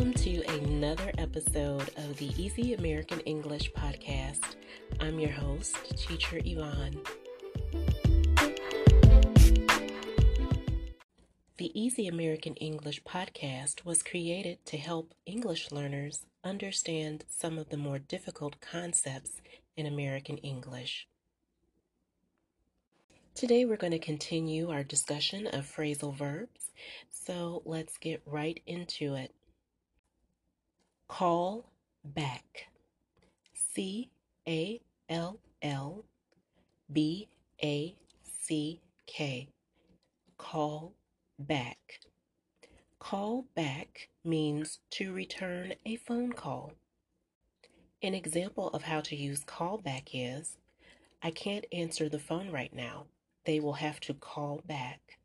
Welcome to another episode of the Easy American English podcast. I'm your host, Teacher Yvonne. The Easy American English podcast was created to help English learners understand some of the more difficult concepts in American English. Today we're going to continue our discussion of phrasal verbs, so let's get right into it. Call back. C A L L B A C K. Call back. Call back means to return a phone call. An example of how to use call back is I can't answer the phone right now they will have to call back.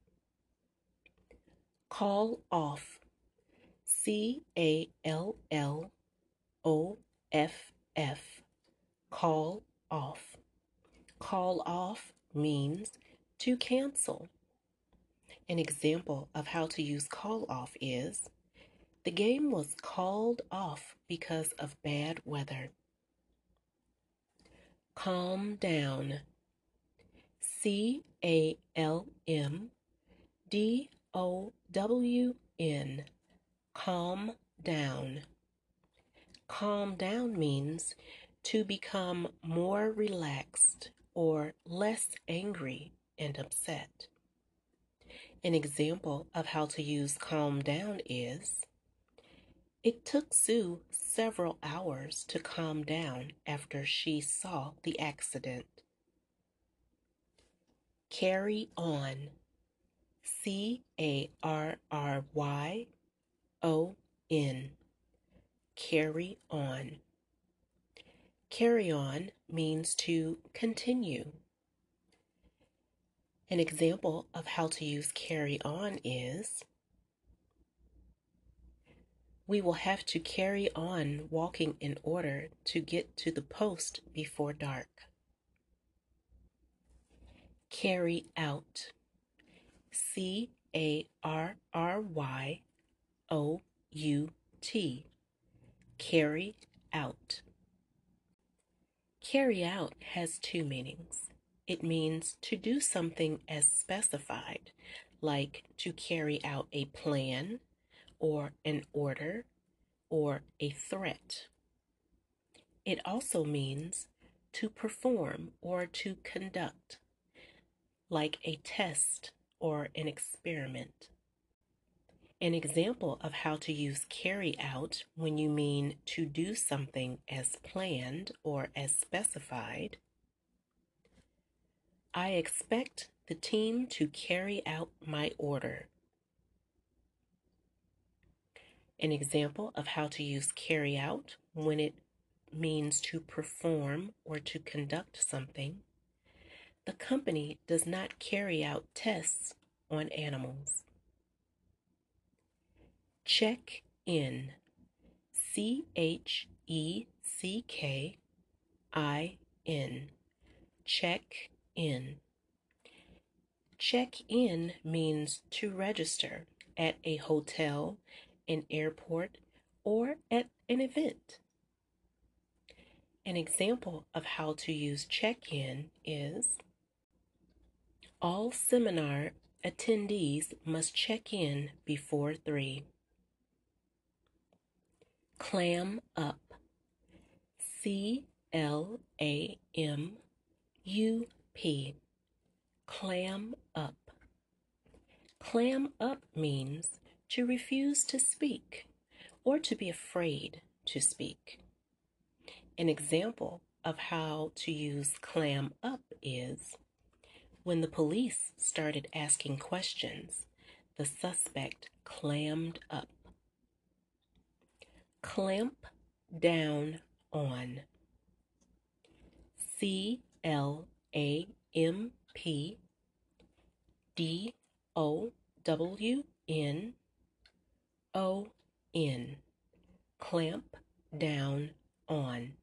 Call off. C A L L O F F. Call off. Call off means to cancel. An example of how to use call off is the game was called off because of bad weather. Calm down. C A L M D O W N. Calm down. Calm down means to become more relaxed or less angry and upset. An example of how to use calm down is It took Sue several hours to calm down after she saw the accident. Carry on. C A R R Y O N. Carry on. Carry on means to continue. An example of how to use carry on is We will have to carry on walking in order to get to the post before dark carry out. C A R R Y O U T. Carry out. Carry out has two meanings. It means to do something as specified, like to carry out a plan or an order or a threat. It also means to perform or to conduct like a test or an experiment. An example of how to use carry out when you mean to do something as planned or as specified. I expect the team to carry out my order. An example of how to use carry out when it means to perform or to conduct something the company does not carry out tests on animals. Check in. C H E C K I N. Check in. Check in means to register at a hotel, an airport, or at an event. An example of how to use check in is all seminar attendees must check in before 3. Clam up. C L A M U P. Clam up. Clam up means to refuse to speak or to be afraid to speak. An example of how to use clam up is when the police started asking questions, the suspect clammed up. Clamp down on. C L A M P D O W N O N. Clamp down on.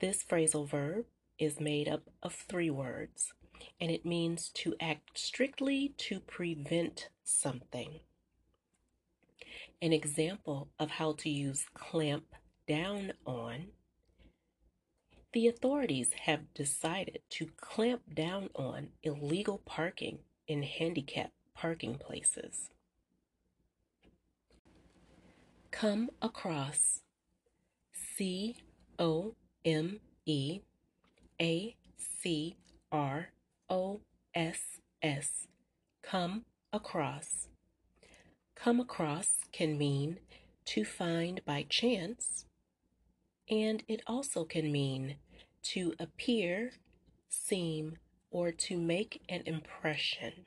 This phrasal verb is made up of three words, and it means to act strictly to prevent something. An example of how to use clamp down on. The authorities have decided to clamp down on illegal parking in handicap parking places. Come across C O M E A C R O S S. Come across. Come across can mean to find by chance, and it also can mean to appear, seem, or to make an impression.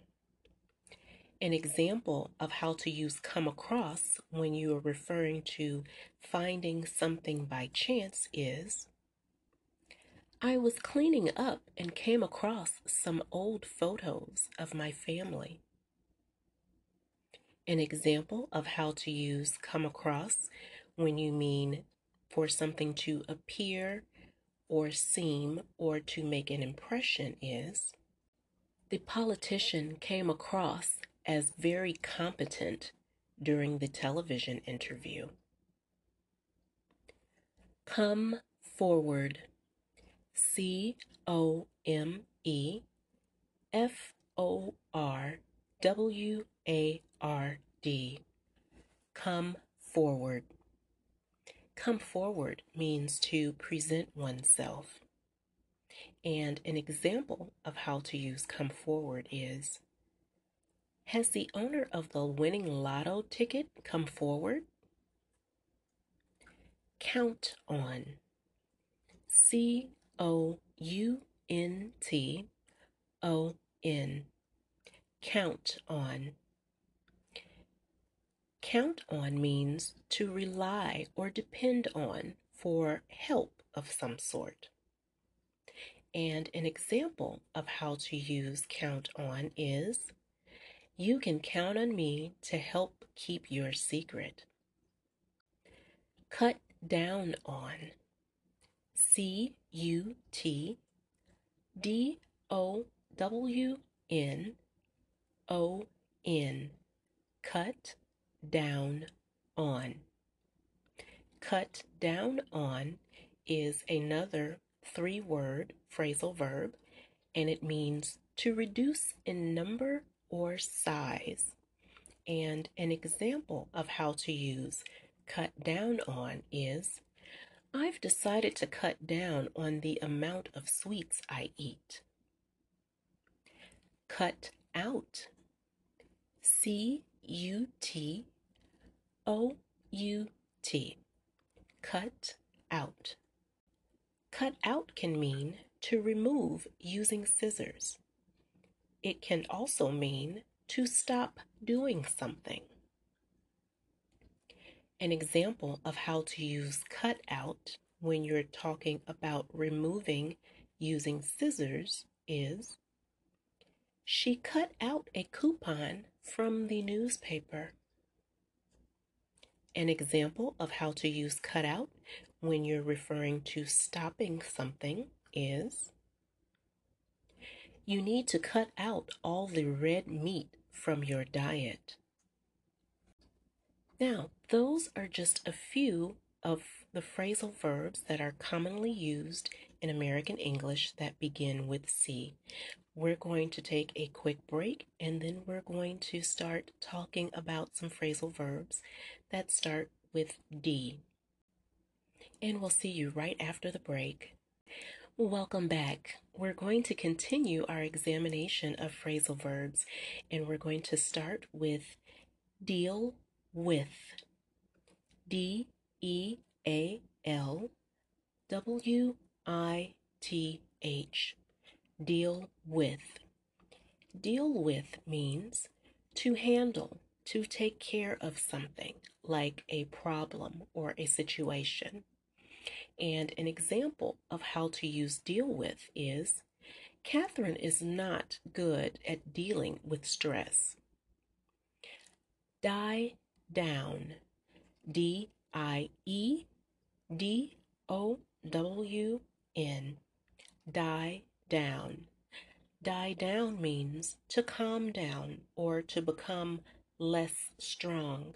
An example of how to use come across when you are referring to finding something by chance is I was cleaning up and came across some old photos of my family. An example of how to use come across when you mean for something to appear or seem or to make an impression is the politician came across as very competent during the television interview. Come forward. C O M E F O R W A R D. Come forward. Come forward means to present oneself. And an example of how to use come forward is Has the owner of the winning lotto ticket come forward? Count on. C O U N T O N. Count on. Count on means to rely or depend on for help of some sort. And an example of how to use count on is You can count on me to help keep your secret. Cut down on. C U T D O W N O N. Cut down on. Cut down on is another three word phrasal verb and it means to reduce in number or size. And an example of how to use cut down on is I've decided to cut down on the amount of sweets I eat. Cut out. C U T O U T. Cut out. Cut out can mean to remove using scissors. It can also mean to stop doing something. An example of how to use cut out when you're talking about removing using scissors is she cut out a coupon from the newspaper. An example of how to use cut out when you're referring to stopping something is you need to cut out all the red meat from your diet. Now, those are just a few of the phrasal verbs that are commonly used in American English that begin with C. We're going to take a quick break and then we're going to start talking about some phrasal verbs that start with D. And we'll see you right after the break. Welcome back. We're going to continue our examination of phrasal verbs and we're going to start with deal with. D E A L W I T H. Deal with. Deal with means to handle, to take care of something like a problem or a situation. And an example of how to use deal with is Catherine is not good at dealing with stress. Die down. D I E D O W N. Die down. Die down means to calm down or to become less strong.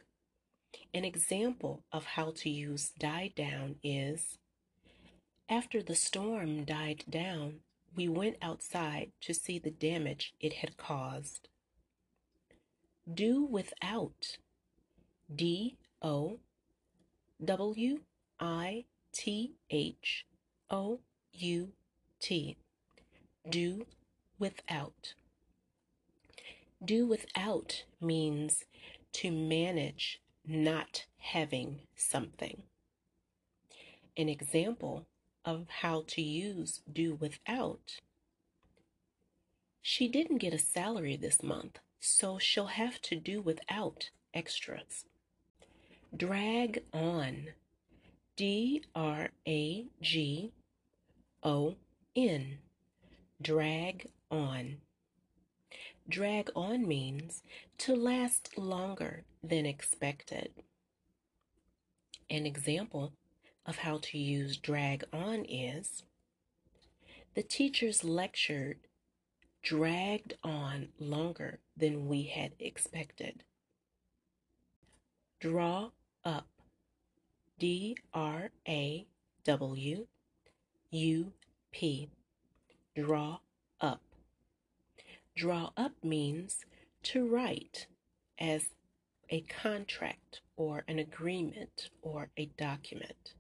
An example of how to use die down is After the storm died down, we went outside to see the damage it had caused. Do without. D O W I T H O U T. Do without. Do without means to manage not having something. An example of how to use do without. She didn't get a salary this month, so she'll have to do without extras. Drag on. D R A G O N. Drag on. Drag on means to last longer than expected. An example of how to use drag on is the teachers lectured dragged on longer than we had expected. Draw up. D R A W U P. Draw up. Draw up means to write as a contract or an agreement or a document.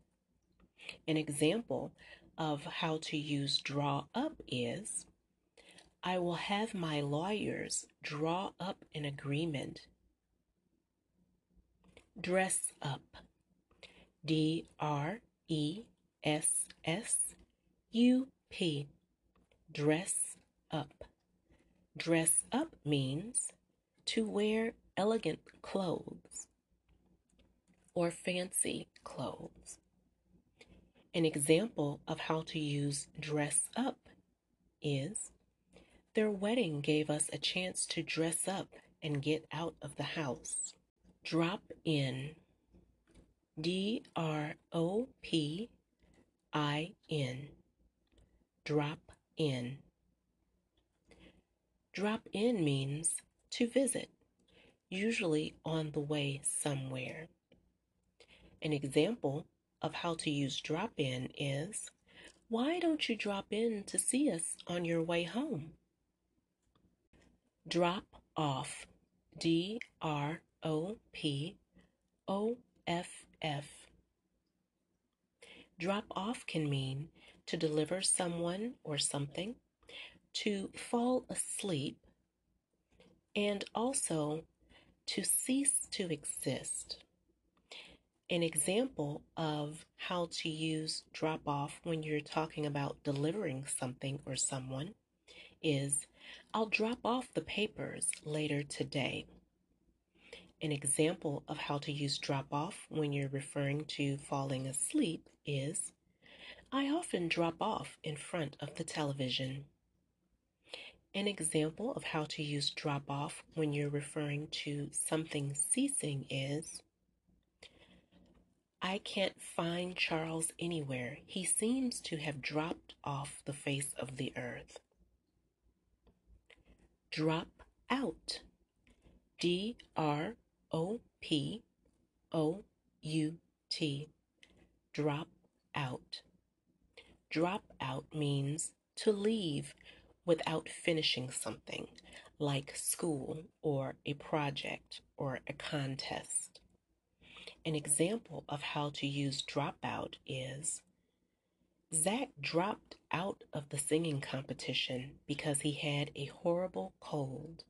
An example of how to use draw up is I will have my lawyers draw up an agreement. Dress up. D R E S S U P. Dress up. Dress up means to wear elegant clothes or fancy clothes. An example of how to use dress up is their wedding gave us a chance to dress up and get out of the house. Drop in. D R O P I N. Drop in. Drop in means to visit, usually on the way somewhere. An example of how to use drop in is why don't you drop in to see us on your way home? Drop off. D R O P O F F. Drop off can mean to deliver someone or something, to fall asleep, and also to cease to exist. An example of how to use drop off when you're talking about delivering something or someone is I'll drop off the papers later today. An example of how to use drop off when you're referring to falling asleep is I often drop off in front of the television. An example of how to use drop off when you're referring to something ceasing is I can't find Charles anywhere. He seems to have dropped off the face of the earth. Drop out. D R O P O U T. Drop out. Drop out means to leave without finishing something, like school or a project or a contest. An example of how to use dropout is Zach dropped out of the singing competition because he had a horrible cold.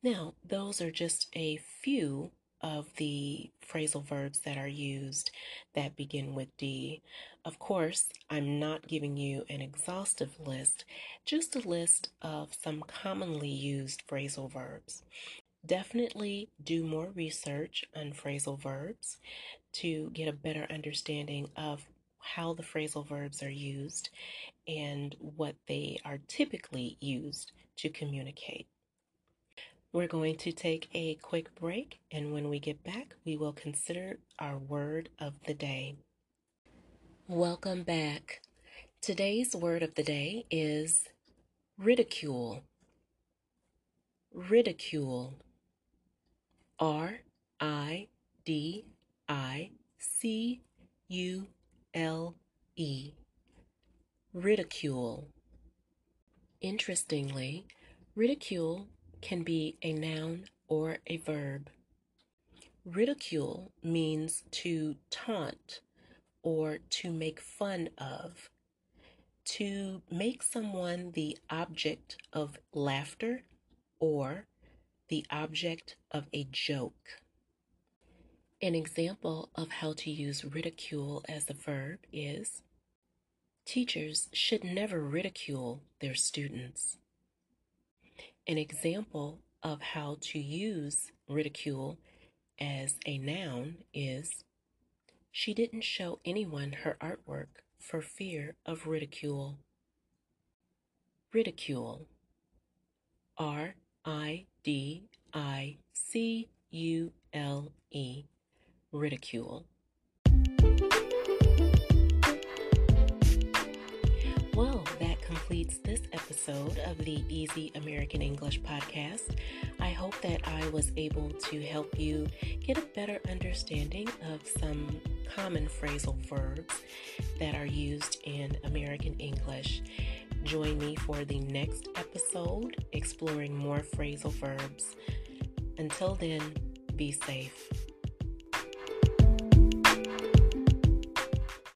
Now, those are just a few of the phrasal verbs that are used that begin with D. Of course, I'm not giving you an exhaustive list, just a list of some commonly used phrasal verbs. Definitely do more research on phrasal verbs to get a better understanding of how the phrasal verbs are used and what they are typically used to communicate. We're going to take a quick break, and when we get back, we will consider our word of the day. Welcome back. Today's word of the day is ridicule. Ridicule. R I D I C U L E. Ridicule. Interestingly, ridicule can be a noun or a verb. Ridicule means to taunt or to make fun of, to make someone the object of laughter or the object of a joke. An example of how to use ridicule as a verb is Teachers should never ridicule their students. An example of how to use ridicule as a noun is She didn't show anyone her artwork for fear of ridicule. Ridicule. R I D I C U L E. Ridicule. Episode of the Easy American English podcast. I hope that I was able to help you get a better understanding of some common phrasal verbs that are used in American English. Join me for the next episode exploring more phrasal verbs. Until then, be safe.